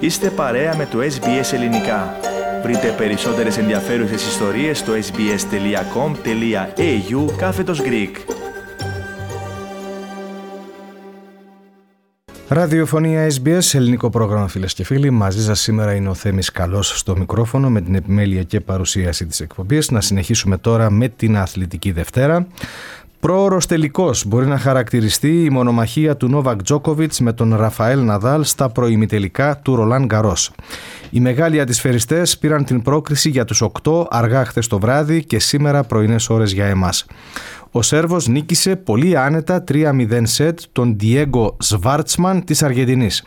Είστε παρέα με το SBS Ελληνικά. Βρείτε περισσότερες ενδιαφέρουσες ιστορίες στο sbs.com.au κάθετος Greek. Ραδιοφωνία SBS, ελληνικό πρόγραμμα φίλες και φίλοι. Μαζί σας σήμερα είναι ο Θέμης Καλός στο μικρόφωνο με την επιμέλεια και παρουσίαση της εκπομπής. Να συνεχίσουμε τώρα με την Αθλητική Δευτέρα. Πρόωρος τελικός μπορεί να χαρακτηριστεί η μονομαχία του Νόβακ Τζόκοβιτς με τον Ραφαέλ Ναδάλ στα προημιτελικά του Ρολάν Γκαρός. Οι μεγάλοι αντισφαιριστές πήραν την πρόκριση για τους 8 αργά χθες το βράδυ και σήμερα πρωινές ώρες για εμάς. Ο Σέρβος νίκησε πολύ άνετα 3-0 σετ τον Diego Σβάρτσμαν της Αργεντινής.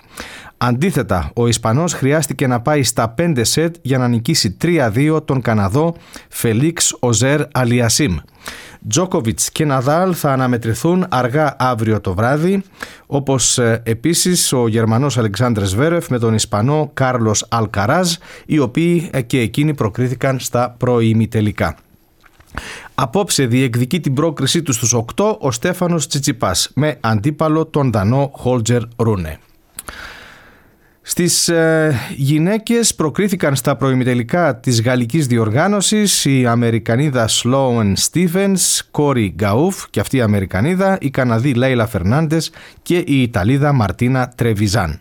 Αντίθετα, ο Ισπανός χρειάστηκε να πάει στα 5 σετ για να νικήσει 3-2 τον Καναδό Φελίξ Οζέρ Αλιασίμ. Τζόκοβιτς και Ναδάλ θα αναμετρηθούν αργά αύριο το βράδυ, όπως ε, επίσης ο Γερμανός Αλεξάνδρες Βέρεφ με τον Ισπανό Κάρλος Αλκαράζ, οι οποίοι ε, και εκείνοι προκρίθηκαν στα προημιτελικά. Απόψε διεκδικεί την πρόκρισή του στους 8 ο Στέφανος Τσιτσιπάς με αντίπαλο τον Δανό Χόλτζερ Ρούνε. Στις ε, γυναίκες προκρίθηκαν στα προημιτελικά της γαλλικής διοργάνωσης η Αμερικανίδα Σλόεν Στίβενς, Κόρι Γκαούφ και αυτή η Αμερικανίδα, η Καναδή Λέιλα Φερνάντες και η Ιταλίδα Μαρτίνα Τρεβιζάν.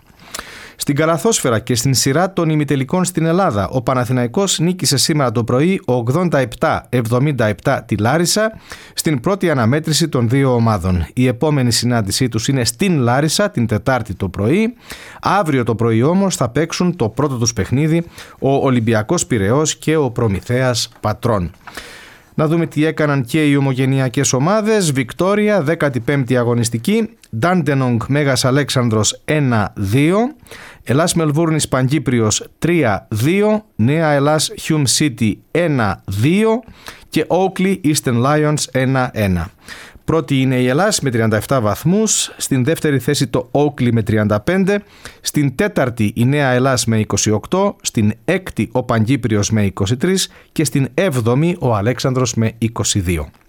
Στην καλαθόσφαιρα και στην σειρά των ημιτελικών στην Ελλάδα, ο Παναθηναϊκός νίκησε σήμερα το πρωί 87-77 τη Λάρισα στην πρώτη αναμέτρηση των δύο ομάδων. Η επόμενη συνάντησή τους είναι στην Λάρισα την Τετάρτη το πρωί. Αύριο το πρωί όμως θα παίξουν το πρώτο τους παιχνίδι ο Ολυμπιακός Πυραιός και ο Προμηθέας Πατρών. Να δούμε τι έκαναν και οι ομογενειακές ομάδες. Βικτόρια, 15η αγωνιστική. Ντάντενονγκ Μέγας Αλέξανδρος 1-2. Ελλάς Μελβούρνης Παγκύπριος 3-2. Νέα Ελλάς Χιούμ City 1-2. Και Oakley Eastern Lions 1-1. Πρώτη είναι η Ελλάς με 37 βαθμούς, στην δεύτερη θέση το Oakley με 35, στην τέταρτη η Νέα Ελλάς με 28, στην έκτη ο Παγκύπριος με 23 και στην έβδομη ο Αλέξανδρος με 22.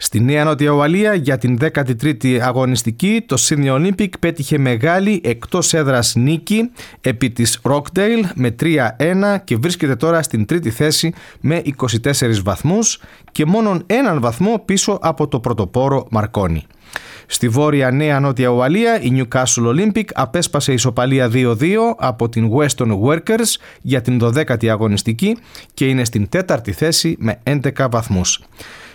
Στη Νέα Νότια Ουαλία για την 13η αγωνιστική το Sydney Olympic πέτυχε μεγάλη εκτός έδρας νίκη επί της Rockdale με 3-1 και βρίσκεται τώρα στην τρίτη θέση με 24 βαθμούς και μόνον έναν βαθμό πίσω από το πρωτοπόρο Μαρκόνι. Στη βόρεια Νέα Νότια Ουαλία η Newcastle Olympic απέσπασε ισοπαλία 2-2 από την Western Workers για την 12η αγωνιστική και είναι στην τέταρτη θέση με 11 βαθμούς.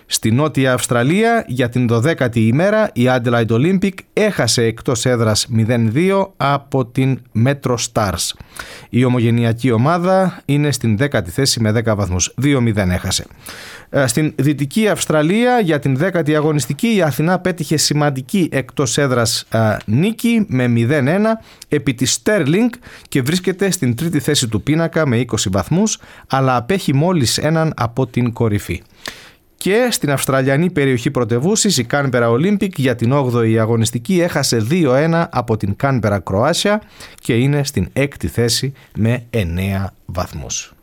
Στη Νότια Αυστραλία για την 12η ημέρα η Adelaide Olympic έχασε εκτός έδρας 0-2 από την Metro Stars. Η ομογενειακή ομάδα είναι στην 10η θέση με 10 βαθμούς. 2-0 έχασε. Ε, στην Δυτική Αυστραλία για την 10η αγωνιστική η Αθηνά πέτυχε σημαντική εκτός έδρας ε, νίκη με 0-1 επί της Sterling και βρίσκεται στην τρίτη θέση του πίνακα με 20 βαθμούς αλλά απέχει μόλις έναν από την κορυφή και στην Αυστραλιανή περιοχή πρωτευούση η Κάνπερα Olympic για την 8η αγωνιστική έχασε 2-1 από την Κάνπερα Κροάσια και είναι στην έκτη θέση με 9 βαθμούς.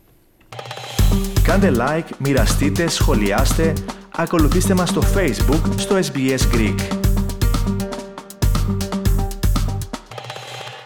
Κάντε like, μοιραστείτε, σχολιάστε, ακολουθήστε μας στο Facebook στο SBS Greek.